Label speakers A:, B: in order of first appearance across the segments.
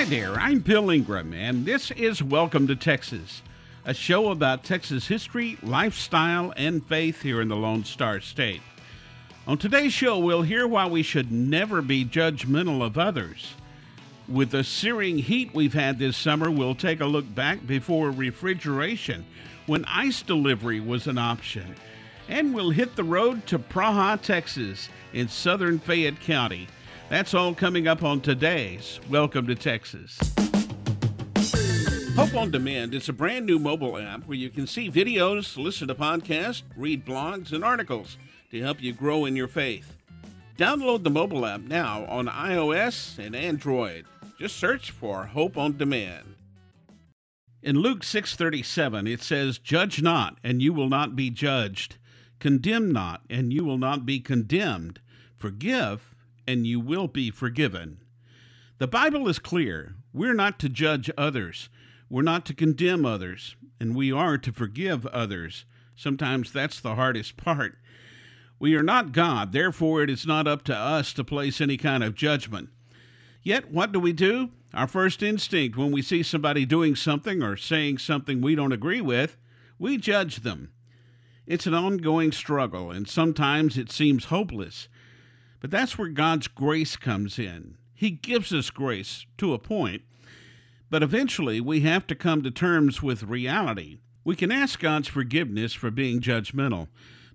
A: I'm Bill Ingram, and this is Welcome to Texas, a show about Texas history, lifestyle, and faith here in the Lone Star State. On today's show, we'll hear why we should never be judgmental of others. With the searing heat we've had this summer, we'll take a look back before refrigeration, when ice delivery was an option. And we'll hit the road to Praha, Texas, in southern Fayette County. That's all coming up on today's Welcome to Texas. Hope on Demand is a brand new mobile app where you can see videos, listen to podcasts, read blogs, and articles to help you grow in your faith. Download the mobile app now on iOS and Android. Just search for Hope on Demand. In Luke 6:37 it says, "Judge not, and you will not be judged. Condemn not, and you will not be condemned. Forgive, and you will be forgiven." The Bible is clear. We're not to judge others. We're not to condemn others, and we are to forgive others. Sometimes that's the hardest part. We are not God, therefore, it is not up to us to place any kind of judgment. Yet, what do we do? Our first instinct when we see somebody doing something or saying something we don't agree with, we judge them. It's an ongoing struggle, and sometimes it seems hopeless. But that's where God's grace comes in. He gives us grace to a point, but eventually we have to come to terms with reality. We can ask God's forgiveness for being judgmental,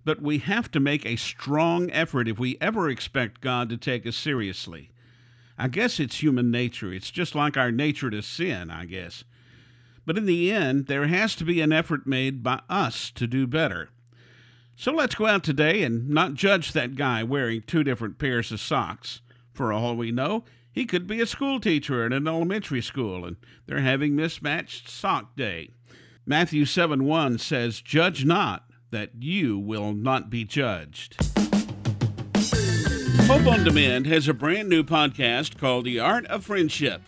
A: but we have to make a strong effort if we ever expect God to take us seriously. I guess it's human nature. It's just like our nature to sin, I guess. But in the end, there has to be an effort made by us to do better. So let's go out today and not judge that guy wearing two different pairs of socks. For all we know, he could be a school teacher in an elementary school and they're having mismatched sock day. Matthew 7 1 says, Judge not, that you will not be judged. Hope on Demand has a brand new podcast called The Art of Friendship.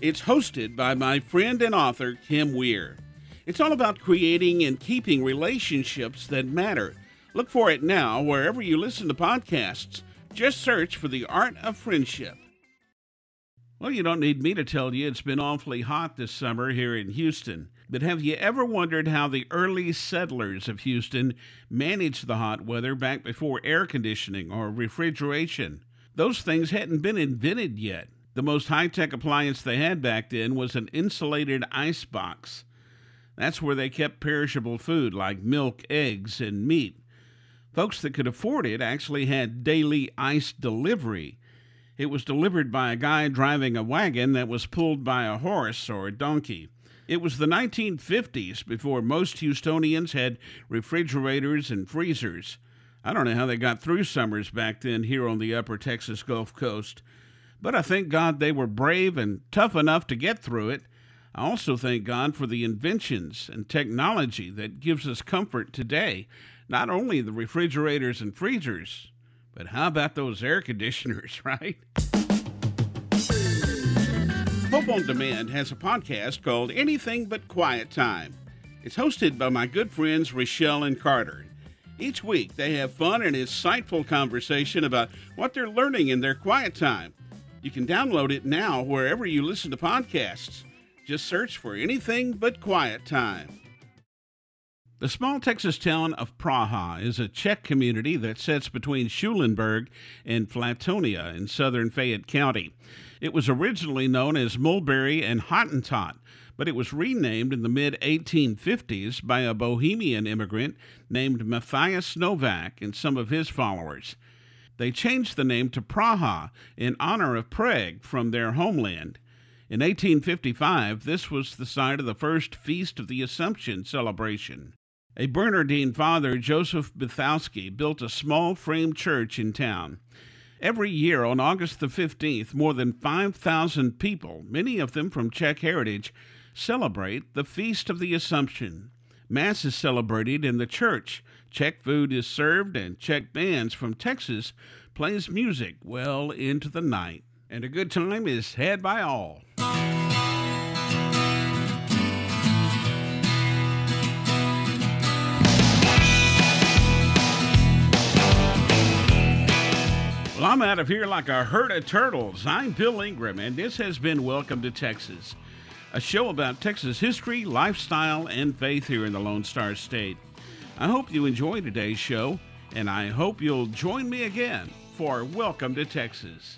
A: It's hosted by my friend and author, Kim Weir. It's all about creating and keeping relationships that matter. Look for it now wherever you listen to podcasts. Just search for The Art of Friendship. Well, you don't need me to tell you it's been awfully hot this summer here in Houston. But have you ever wondered how the early settlers of Houston managed the hot weather back before air conditioning or refrigeration? Those things hadn't been invented yet. The most high tech appliance they had back then was an insulated ice box. That's where they kept perishable food like milk, eggs, and meat. Folks that could afford it actually had daily ice delivery. It was delivered by a guy driving a wagon that was pulled by a horse or a donkey. It was the 1950s before most Houstonians had refrigerators and freezers. I don't know how they got through summers back then here on the upper Texas Gulf Coast, but I thank God they were brave and tough enough to get through it. I also thank God for the inventions and technology that gives us comfort today, not only the refrigerators and freezers, but how about those air conditioners, right? Hope on Demand has a podcast called Anything But Quiet Time. It's hosted by my good friends Rochelle and Carter. Each week, they have fun and insightful conversation about what they're learning in their quiet time. You can download it now wherever you listen to podcasts. Just search for Anything But Quiet Time. The small Texas town of Praha is a Czech community that sits between Schulenburg and Flatonia in southern Fayette County. It was originally known as Mulberry and Hottentot, but it was renamed in the mid 1850s by a Bohemian immigrant named Matthias Novak and some of his followers. They changed the name to Praha in honor of Prague from their homeland. In 1855, this was the site of the first Feast of the Assumption celebration. A Bernardine father, Joseph Bithowski, built a small frame church in town. Every year on August the 15th, more than 5,000 people, many of them from Czech heritage, celebrate the Feast of the Assumption. Mass is celebrated in the church. Czech food is served, and Czech bands from Texas plays music well into the night. And a good time is had by all. I'm out of here like a herd of turtles. I'm Bill Ingram, and this has been Welcome to Texas. a show about Texas history, lifestyle, and faith here in the Lone Star State. I hope you enjoy today's show, and I hope you'll join me again for Welcome to Texas.